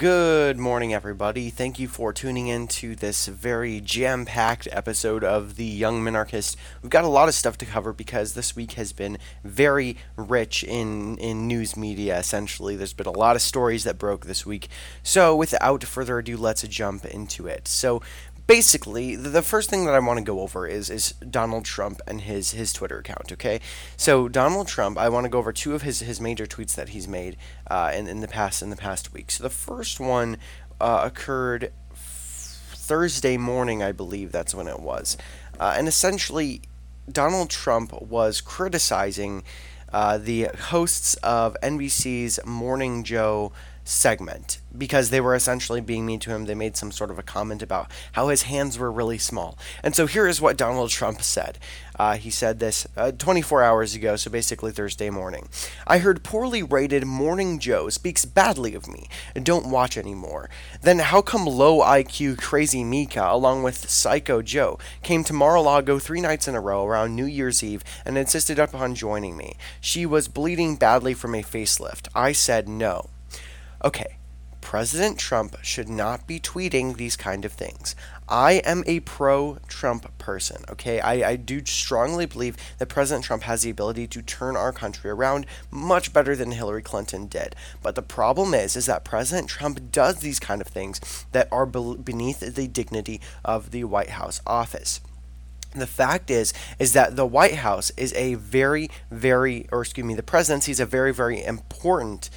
Good morning, everybody. Thank you for tuning in to this very jam packed episode of The Young Minarchist. We've got a lot of stuff to cover because this week has been very rich in, in news media, essentially. There's been a lot of stories that broke this week. So, without further ado, let's jump into it. So, basically, the first thing that I want to go over is is Donald Trump and his his Twitter account. Okay, so Donald Trump, I want to go over two of his his major tweets that he's made uh, in in the past in the past week. So the first one uh, occurred Thursday morning, I believe that's when it was, uh, and essentially, Donald Trump was criticizing. Uh, the hosts of NBC's Morning Joe segment because they were essentially being mean to him. They made some sort of a comment about how his hands were really small. And so here is what Donald Trump said. Uh, he said this uh, 24 hours ago, so basically Thursday morning. I heard poorly rated Morning Joe speaks badly of me don't watch anymore. Then how come low IQ Crazy Mika, along with Psycho Joe, came to Mar-a-Lago three nights in a row around New Year's Eve and insisted upon joining me? She was bleeding badly from a facelift. I said no. Okay, President Trump should not be tweeting these kind of things. I am a pro Trump person, okay? I, I do strongly believe that President Trump has the ability to turn our country around much better than Hillary Clinton did. But the problem is, is that President Trump does these kind of things that are beneath the dignity of the White House office the fact is is that the white house is a very very or excuse me the presidency is a very very important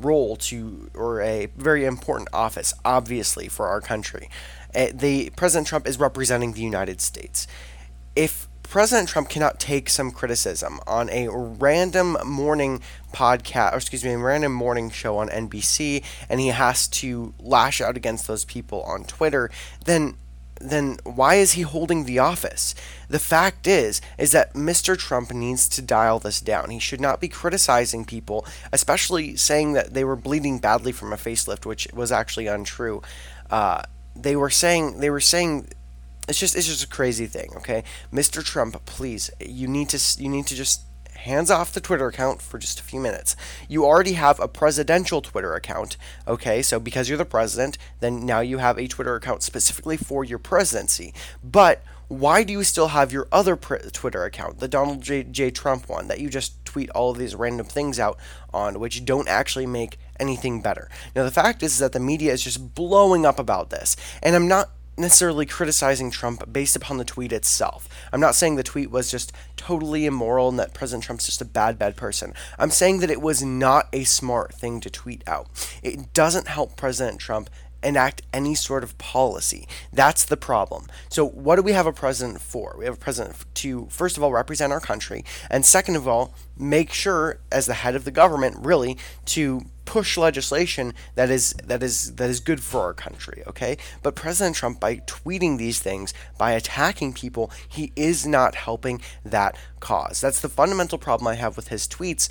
role to, or a very important office, obviously, for our country. Uh, the President Trump is representing the United States. If President Trump cannot take some criticism on a random morning podcast, or excuse me, a random morning show on NBC, and he has to lash out against those people on Twitter, then then why is he holding the office? The fact is is that Mr. Trump needs to dial this down. He should not be criticizing people, especially saying that they were bleeding badly from a facelift, which was actually untrue. Uh, they were saying they were saying it's just it's just a crazy thing, okay? Mr. Trump, please, you need to you need to just hands off the Twitter account for just a few minutes. You already have a presidential Twitter account, okay? So because you're the president, then now you have a Twitter account specifically for your presidency. But why do you still have your other Twitter account, the Donald J. J. Trump one, that you just tweet all of these random things out on, which don't actually make anything better? Now, the fact is that the media is just blowing up about this, and I'm not necessarily criticizing Trump based upon the tweet itself. I'm not saying the tweet was just totally immoral and that President Trump's just a bad, bad person. I'm saying that it was not a smart thing to tweet out. It doesn't help President Trump enact any sort of policy. That's the problem. So, what do we have a president for? We have a president to, first of all, represent our country, and second of all, make sure, as the head of the government, really, to push legislation that is that is that is good for our country, okay? But President Trump by tweeting these things, by attacking people, he is not helping that cause. That's the fundamental problem I have with his tweets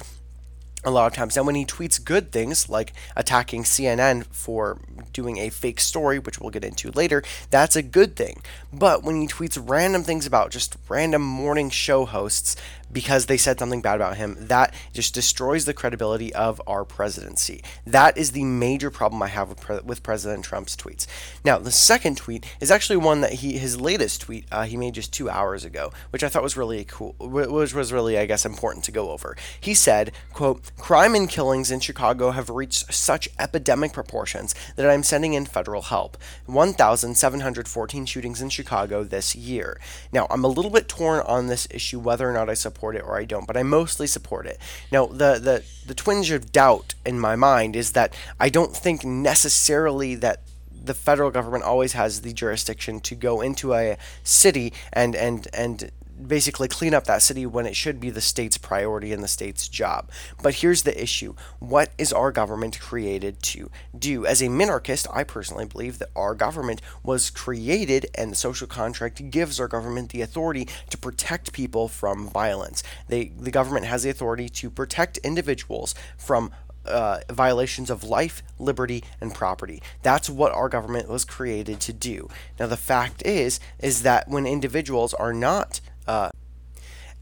a lot of times. And when he tweets good things, like attacking CNN for doing a fake story, which we'll get into later, that's a good thing. But when he tweets random things about just random morning show hosts because they said something bad about him, that just destroys the credibility of our presidency. That is the major problem I have with, Pre- with President Trump's tweets. Now, the second tweet is actually one that he his latest tweet uh, he made just two hours ago, which I thought was really cool, which was really I guess important to go over. He said, "quote Crime and killings in Chicago have reached such epidemic proportions that I'm sending in federal help. 1,714 shootings in Chicago this year. Now, I'm a little bit torn on this issue whether or not I support support it or I don't, but I mostly support it. Now, the, the, the twinge of doubt in my mind is that I don't think necessarily that the federal government always has the jurisdiction to go into a city and and and basically clean up that city when it should be the state's priority and the state's job. But here's the issue what is our government created to do? As a minarchist, I personally believe that our government was created and the social contract gives our government the authority to protect people from violence. They, the government has the authority to protect individuals from uh, violations of life, liberty, and property. That's what our government was created to do. Now, the fact is, is that when individuals are not uh,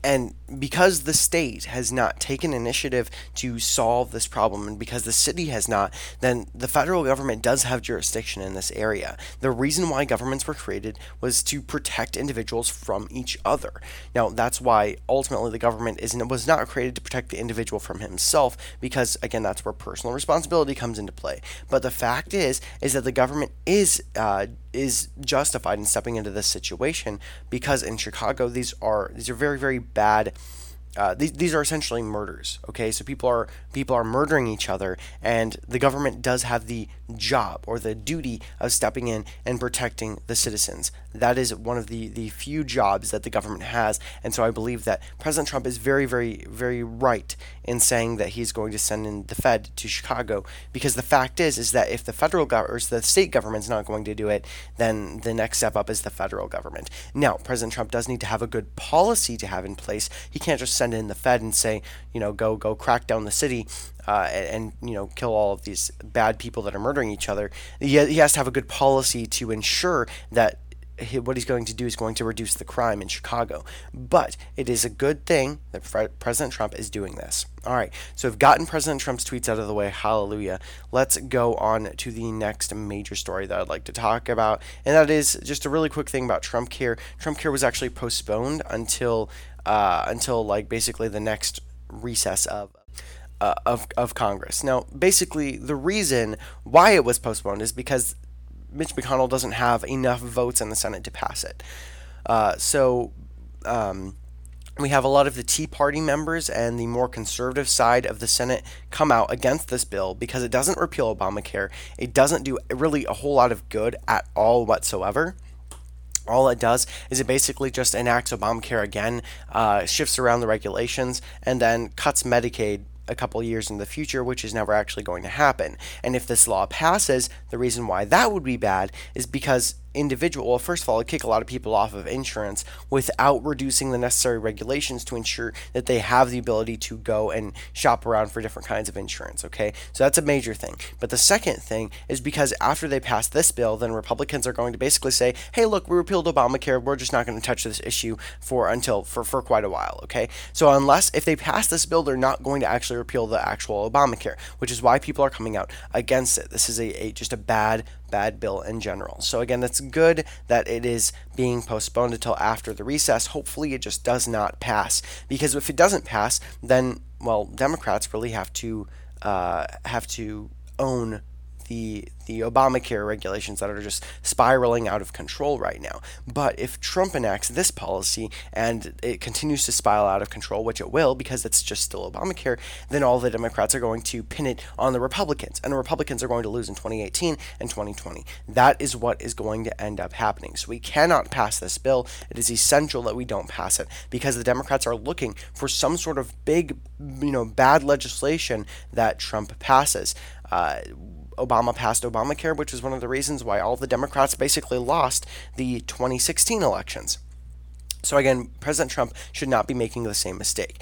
And because the state has not taken initiative to solve this problem, and because the city has not, then the federal government does have jurisdiction in this area. The reason why governments were created was to protect individuals from each other. Now, that's why ultimately the government is was not created to protect the individual from himself, because again, that's where personal responsibility comes into play. But the fact is, is that the government is uh, is justified in stepping into this situation because in Chicago these are these are very very bad uh, these, these are essentially murders. Okay, so people are people are murdering each other, and the government does have the job or the duty of stepping in and protecting the citizens. That is one of the the few jobs that the government has, and so I believe that President Trump is very very very right in saying that he's going to send in the Fed to Chicago because the fact is is that if the federal government or the state government's not going to do it, then the next step up is the federal government. Now, President Trump does need to have a good policy to have in place. He can't just send in the Fed and say, you know, go go crack down the city uh, and, and, you know kill all of these bad people that are murdering each other. He, he has to have a good policy to ensure that what he's going to do is going to reduce the crime in Chicago. But it is a good thing that President Trump is doing this. All right, so we've gotten President Trump's tweets out of the way. Hallelujah. Let's go on to the next major story that I'd like to talk about, and that is just a really quick thing about Trump Care. Trump Care was actually postponed until uh, until like basically the next recess of uh, of, of Congress. Now, basically, the reason why it was postponed is because Mitch McConnell doesn't have enough votes in the Senate to pass it. Uh, so um, we have a lot of the Tea Party members and the more conservative side of the Senate come out against this bill because it doesn't repeal Obamacare. It doesn't do really a whole lot of good at all whatsoever. All it does is it basically just enacts Obamacare again, uh, shifts around the regulations, and then cuts Medicaid a couple years in the future, which is never actually going to happen. And if this law passes, the reason why that would be bad is because individual, well, first of all, it kick a lot of people off of insurance without reducing the necessary regulations to ensure that they have the ability to go and shop around for different kinds of insurance. Okay, so that's a major thing. But the second thing is because after they pass this bill, then Republicans are going to basically say, "Hey, look, we repealed Obamacare. We're just not going to touch this issue for until for for quite a while." Okay, so unless if they pass this bill, they're not going to actually repeal the actual Obamacare, which is why people are coming out against it. This is a, a just a bad bad bill in general. So again, that's good that it is being postponed until after the recess. Hopefully, it just does not pass because if it doesn't pass, then well, Democrats really have to uh, have to own the the Obamacare regulations that are just spiraling out of control right now. But if Trump enacts this policy and it continues to spiral out of control, which it will because it's just still Obamacare, then all the Democrats are going to pin it on the Republicans, and the Republicans are going to lose in 2018 and 2020. That is what is going to end up happening. So we cannot pass this bill. It is essential that we don't pass it because the Democrats are looking for some sort of big, you know, bad legislation that Trump passes. Uh, Obama passed Obamacare, which was one of the reasons why all the Democrats basically lost the 2016 elections. So again, President Trump should not be making the same mistake.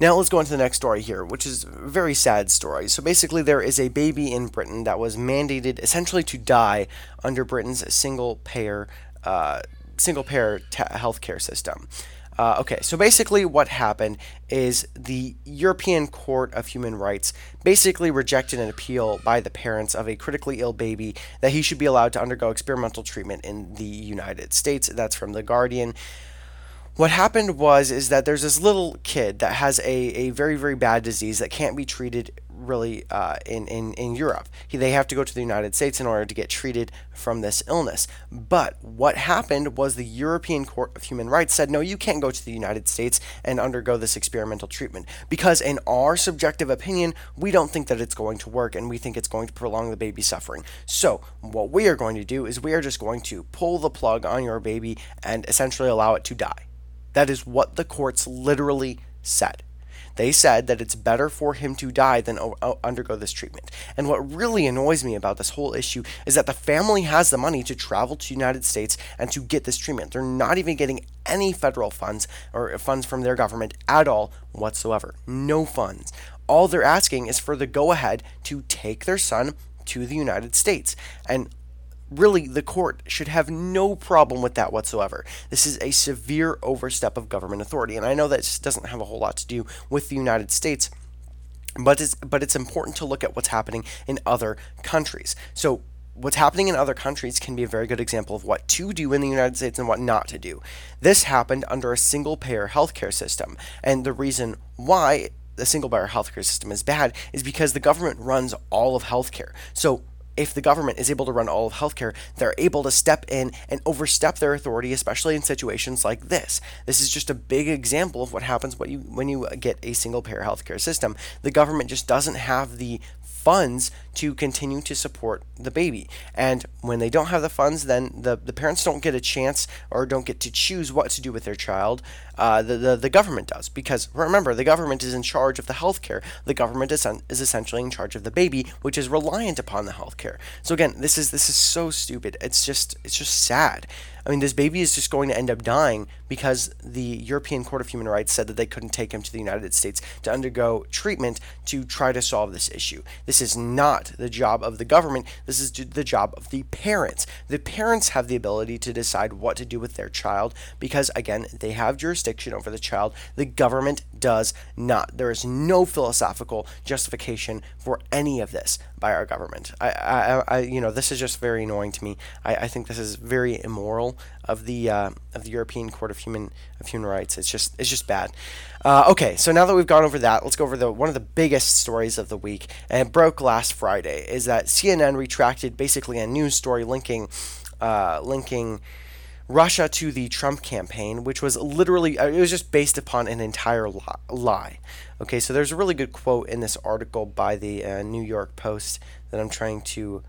Now let's go into the next story here, which is a very sad story. So basically, there is a baby in Britain that was mandated essentially to die under Britain's single payer uh, single payer healthcare system. Uh, okay, so basically, what happened is the European Court of Human Rights basically rejected an appeal by the parents of a critically ill baby that he should be allowed to undergo experimental treatment in the United States. That's from The Guardian what happened was is that there's this little kid that has a, a very very bad disease that can't be treated really uh, in, in, in Europe. He, they have to go to the United States in order to get treated from this illness. But what happened was the European Court of Human Rights said, no, you can't go to the United States and undergo this experimental treatment because, in our subjective opinion, we don't think that it's going to work and we think it's going to prolong the baby's suffering. So, what we are going to do is we are just going to pull the plug on your baby and essentially allow it to die. That is what the courts literally said. They said that it's better for him to die than o- undergo this treatment. And what really annoys me about this whole issue is that the family has the money to travel to the United States and to get this treatment. They're not even getting any federal funds or funds from their government at all whatsoever. No funds. All they're asking is for the go ahead to take their son to the United States. And really the court should have no problem with that whatsoever. This is a severe overstep of government authority, and I know that doesn't have a whole lot to do with the United States. But it's, but it's important to look at what's happening in other countries. So what's happening in other countries can be a very good example of what to do in the United States and what not to do. This happened under a single payer healthcare system. And the reason why the single payer healthcare system is bad is because the government runs all of healthcare. So if the government is able to run all of healthcare, they're able to step in and overstep their authority, especially in situations like this. This is just a big example of what happens when you when you get a single payer healthcare system. The government just doesn't have the funds to continue to support the baby. And when they don't have the funds, then the, the parents don't get a chance or don't get to choose what to do with their child. Uh, the, the, the government does. Because remember, the government is in charge of the healthcare. The government is, is essentially in charge of the baby, which is reliant upon the health care. So again, this is this is so stupid. It's just it's just sad. I mean, this baby is just going to end up dying because the European Court of Human Rights said that they couldn't take him to the United States to undergo treatment to try to solve this issue. This is not the job of the government. This is the job of the parents. The parents have the ability to decide what to do with their child because, again, they have jurisdiction over the child. The government does not. There is no philosophical justification for any of this by our government. I, I, I you know, this is just very annoying to me. I, I think this is very immoral of the uh, of the European Court of Human of Human Rights. It's just it's just bad. Uh, okay, so now that we've gone over that, let's go over the one of the biggest stories of the week, and it broke last Friday. Is that CNN retracted basically a news story linking uh, linking. Russia to the Trump campaign, which was literally, uh, it was just based upon an entire lie. Okay, so there's a really good quote in this article by the uh, New York Post that I'm trying to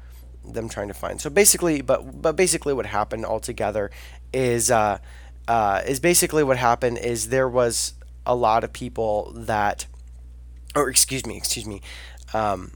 them trying to find. So basically, but but basically, what happened altogether is uh, uh, is basically what happened is there was a lot of people that, or excuse me, excuse me. Um,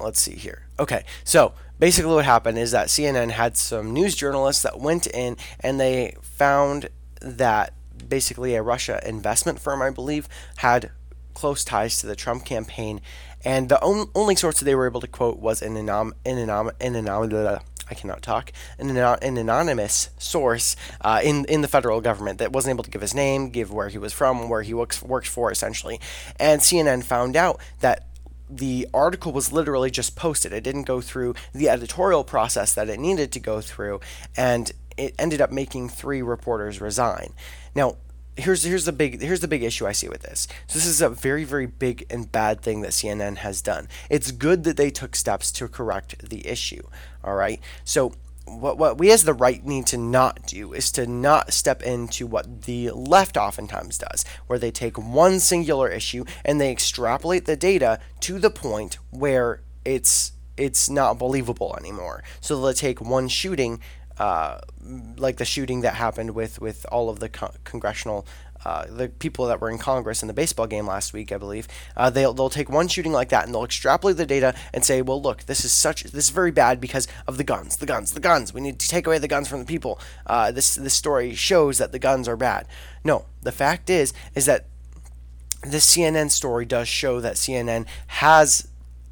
let's see here. Okay, so basically what happened is that CNN had some news journalists that went in and they found that basically a Russia investment firm, I believe, had close ties to the Trump campaign, and the on, only source that they were able to quote was an anom- an anom- an anom- I cannot talk, an, an anonymous source uh, in in the federal government that wasn't able to give his name, give where he was from, where he works works for, essentially. And CNN found out that the article was literally just posted. It didn't go through the editorial process that it needed to go through, and it ended up making three reporters resign. Now, here's here's the big here's the big issue I see with this. So this is a very very big and bad thing that CNN has done. It's good that they took steps to correct the issue. All right. So what what we as the right need to not do is to not step into what the left oftentimes does, where they take one singular issue and they extrapolate the data to the point where it's it's not believable anymore. So they'll take one shooting uh, like the shooting that happened with, with all of the co- congressional uh, the people that were in Congress in the baseball game last week, I believe, uh, they'll they'll take one shooting like that and they'll extrapolate the data and say, well, look, this is such this is very bad because of the guns, the guns, the guns. We need to take away the guns from the people. Uh, this this story shows that the guns are bad. No, the fact is is that this CNN story does show that CNN has,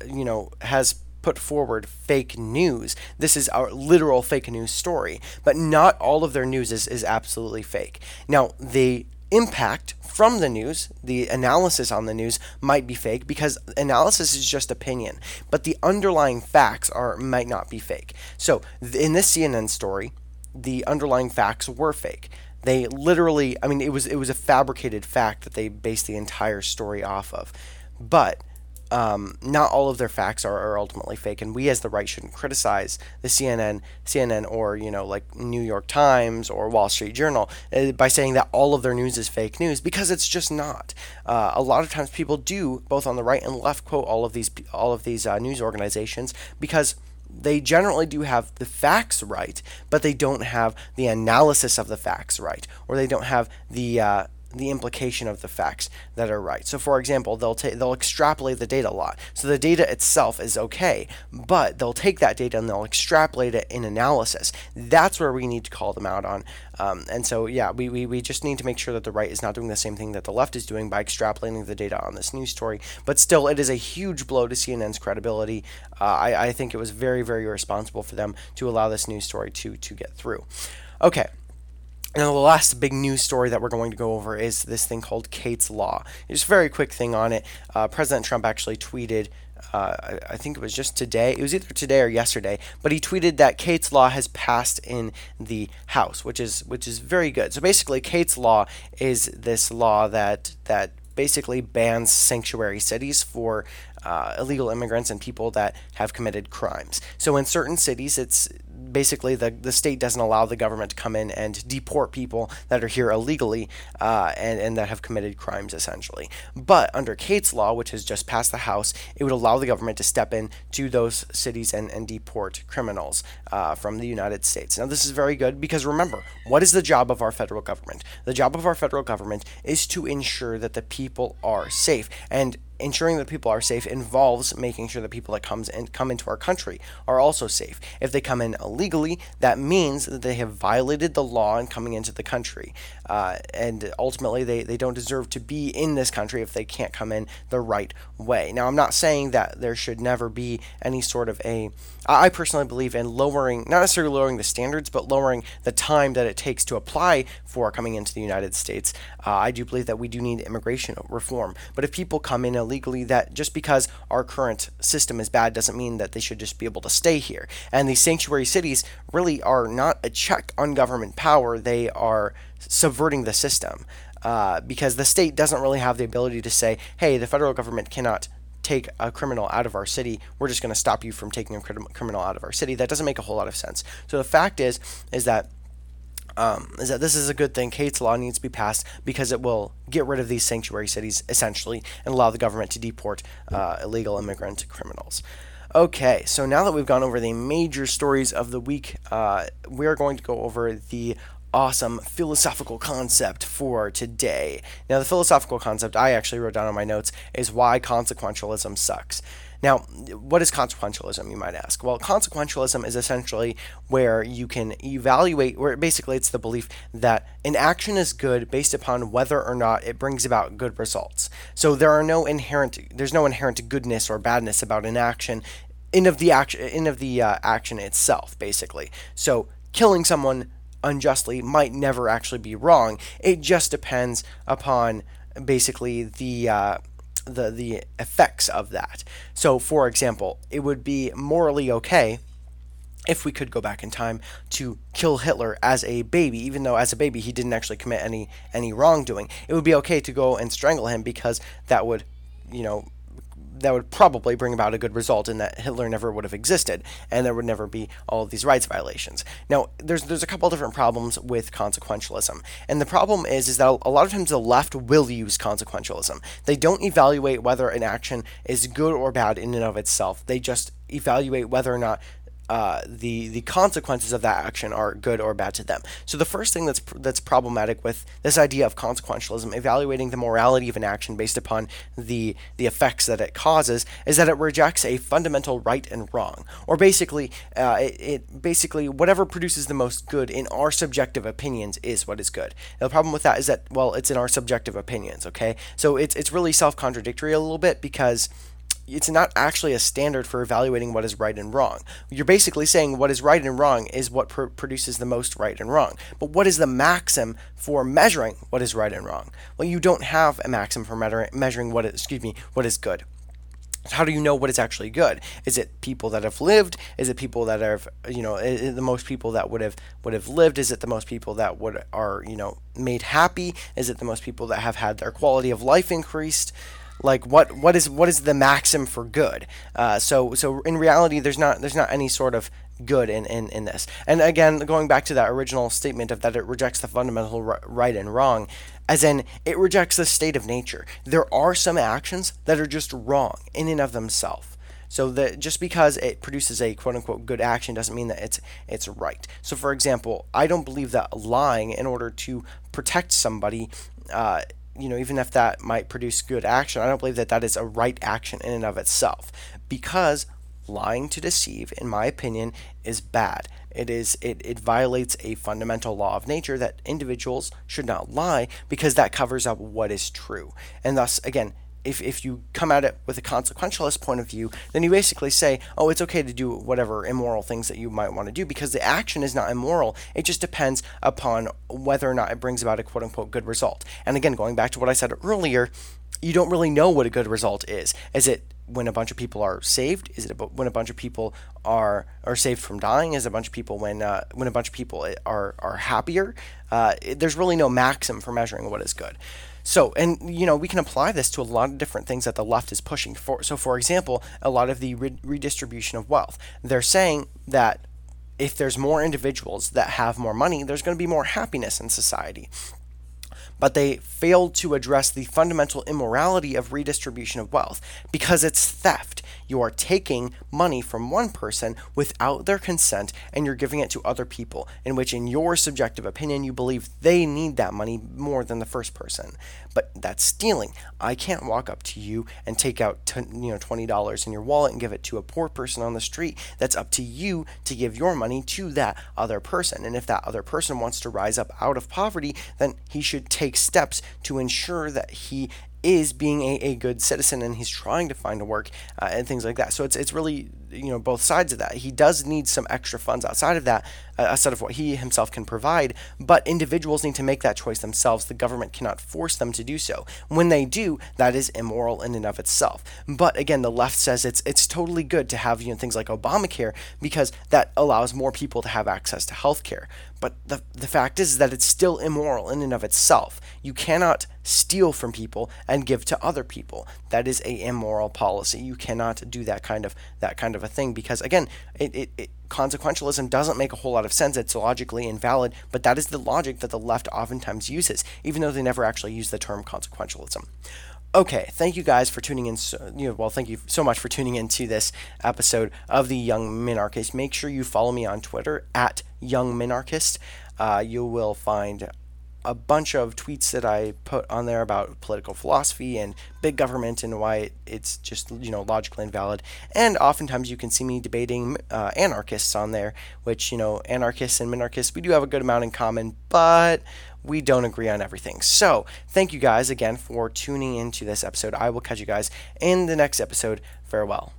you know, has put forward fake news. This is our literal fake news story, but not all of their news is, is absolutely fake. Now, the impact from the news, the analysis on the news might be fake because analysis is just opinion, but the underlying facts are might not be fake. So, in this CNN story, the underlying facts were fake. They literally, I mean, it was it was a fabricated fact that they based the entire story off of. But um, not all of their facts are, are, ultimately fake, and we as the right shouldn't criticize the CNN, CNN, or you know like New York Times or Wall Street Journal uh, by saying that all of their news is fake news because it's just not. Uh, a lot of times people do both on the right and left quote all of these all of these uh, news organizations because they generally do have the facts right, but they don't have the analysis of the facts right, or they don't have the uh, the implication of the facts that are right. So, for example, they'll ta- they'll extrapolate the data a lot. So the data itself is okay, but they'll take that data and they'll extrapolate it in analysis. That's where we need to call them out on. Um, and so, yeah, we, we, we just need to make sure that the right is not doing the same thing that the left is doing by extrapolating the data on this news story. But still, it is a huge blow to CNN's credibility. Uh, I, I think it was very, very irresponsible for them to allow this news story to, to get through. Okay. Now, the last big news story that we're going to go over is this thing called Kate's Law. Just a very quick thing on it. Uh, President Trump actually tweeted, uh, I, think it was just today, it was either today or yesterday, but he tweeted that Kate's Law has passed in the House, which is which is very good. So basically, Kate's Law is this law that that basically bans sanctuary cities for uh, illegal immigrants and people that have committed crimes. So in certain cities, it's basically the, the state doesn't allow the government to come in and deport people that are here illegally uh, and, and that have committed crimes essentially. But under Kate's law, which has just passed the House, it would allow the government to step in to those cities and, and deport criminals uh, from the United States. Now, this is very good because remember, what is the job of our federal government? The job of our federal government is to ensure that the people are safe. And ensuring that people are safe involves making sure that people that comes and come into our country are also safe. If they come in illegally, that means that they have violated the law in coming into the country, uh, and ultimately they, they don't deserve to be in this country if they can't come in the right way. Now, I'm not saying that there should never be any sort of a. I personally believe in lowering, not necessarily lowering the standards, but lowering the time that it takes to apply for coming into the United States. Uh, I do believe that we do need immigration reform, but if people come in illegally that just because our current system is bad doesn't mean that they should just be able to stay here. And these sanctuary cities really are not a check on government power, they are subverting the system. Uh, because the state doesn't really have the ability to say, hey, the federal government cannot take a criminal out of our city. We're just going to stop you from taking a criminal out of our city. That doesn't make a whole lot of sense. So the fact is, is that um, is that this is a good thing. Kate's law needs to be passed because it will get rid of these sanctuary cities essentially and allow the government to deport uh, illegal immigrant criminals. Okay, so now that we've gone over the major stories of the week, uh, we're going to go over the awesome philosophical concept for today. Now, the philosophical concept I actually wrote down on my notes is why consequentialism sucks. Now, what is consequentialism, you might ask? Well, consequentialism is essentially where you can evaluate, where basically it's the belief that an action is good based upon whether or not it brings about good results. So there are no inherent, there's no inherent goodness or badness about an action in of the action, in of the uh, action itself, basically. So killing someone unjustly might never actually be wrong. It just depends upon basically the uh, the the effects of that. So, for example, it would be morally okay if we could go back in time to kill Hitler as a baby, even though as a baby he didn't actually commit any any wrongdoing. It would be okay to go and strangle him because that would, you know, that would probably bring about a good result in that Hitler never would have existed and there would never be all of these rights violations. Now, there's there's a couple different problems with consequentialism. And the problem is is that a lot of times the left will use consequentialism. They don't evaluate whether an action is good or bad in and of itself. They just evaluate whether or not uh, the the consequences of that action are good or bad to them. So the first thing that's that's problematic with this idea of consequentialism, evaluating the morality of an action based upon the the effects that it causes, is that it rejects a fundamental right and wrong, or basically uh, it, it, basically whatever produces the most good in our subjective opinions is what is good. Now, the problem with that is that well, it's in our subjective opinions. Okay, so it's it's really self contradictory a little bit because it's not actually a standard for evaluating what is right and wrong. You're basically saying what is right and wrong is what pr- produces the most right and wrong. But what is the maxim for measuring what is right and wrong? Well, you don't have a maxim for measuring what is, excuse me, what is good. How do you know what is actually good? Is it people that have lived? Is it people that have, you know, the most people that would have would have lived? Is it the most people that would are, you know, made happy? Is it the most people that have had their quality of life increased? Like what what is what is the maxim for good? Uh, so so in reality there's not there's not any sort of good in, in, in this. And again going back to that original statement of that it rejects the fundamental right and wrong as in it rejects the state of nature. There are some actions that are just wrong in and of themselves. So that just because it produces a quote unquote good action doesn't mean that it's it's right. So for example, I don't believe that lying in order to protect somebody uh, you know, even if that might produce good action, I don't believe that that is a right action in and of itself because lying to deceive, in my opinion, is bad. It is it, it violates a fundamental law of nature that individuals should not lie because that covers up what is true. And thus, again, if, if you come at it with a consequentialist point of view, then you basically say, oh, it's okay to do whatever immoral things that you might want to do because the action is not immoral. It just depends upon whether or not it brings about a quote unquote good result. And again, going back to what I said earlier, you don't really know what a good result is. Is it when a bunch of people are saved? Is it when a bunch of people are are saved from dying? Is a bunch of people when uh, when a bunch of people are are happier? Uh, there's really no maxim for measuring what is good. So, and you know, we can apply this to a lot of different things that the left is pushing for. So, for example, a lot of the re- redistribution of wealth. They're saying that if there's more individuals that have more money, there's going to be more happiness in society but they failed to address the fundamental immorality of redistribution of wealth because it's theft. You are taking money from one person without their consent and you're giving it to other people, in which, in your subjective opinion, you believe they need that money more than the first person. But that's stealing. I can't walk up to you and take out t- you know $20 in your wallet and give it to a poor person on the street. That's up to you to give your money to that other person. And if that other person wants to rise up out of poverty, then he should take take steps to ensure that he is being a, a good citizen and he's trying to find a work uh, and things like that. So it's it's really you know both sides of that. He does need some extra funds outside of that, uh, outside of what he himself can provide. But individuals need to make that choice themselves. The government cannot force them to do so. When they do, that is immoral in and of itself. But again, the left says it's it's totally good to have you know things like Obamacare because that allows more people to have access to health care. But the, the fact is that it's still immoral in and of itself. You cannot steal from people and give to other people. That is a immoral policy. You cannot do that kind of that kind of a thing because again, it, it, it consequentialism doesn't make a whole lot of sense. It's logically invalid, but that is the logic that the left oftentimes uses, even though they never actually use the term consequentialism. Okay, thank you guys for tuning in. So, you know, well, thank you so much for tuning in to this episode of the Young Minarchist. Make sure you follow me on Twitter at Young Minarchist. Uh, you will find a bunch of tweets that I put on there about political philosophy and big government and why it's just you know logically invalid. And oftentimes you can see me debating uh, anarchists on there, which you know anarchists and minarchists we do have a good amount in common, but we don't agree on everything. So, thank you guys again for tuning into this episode. I will catch you guys in the next episode. Farewell.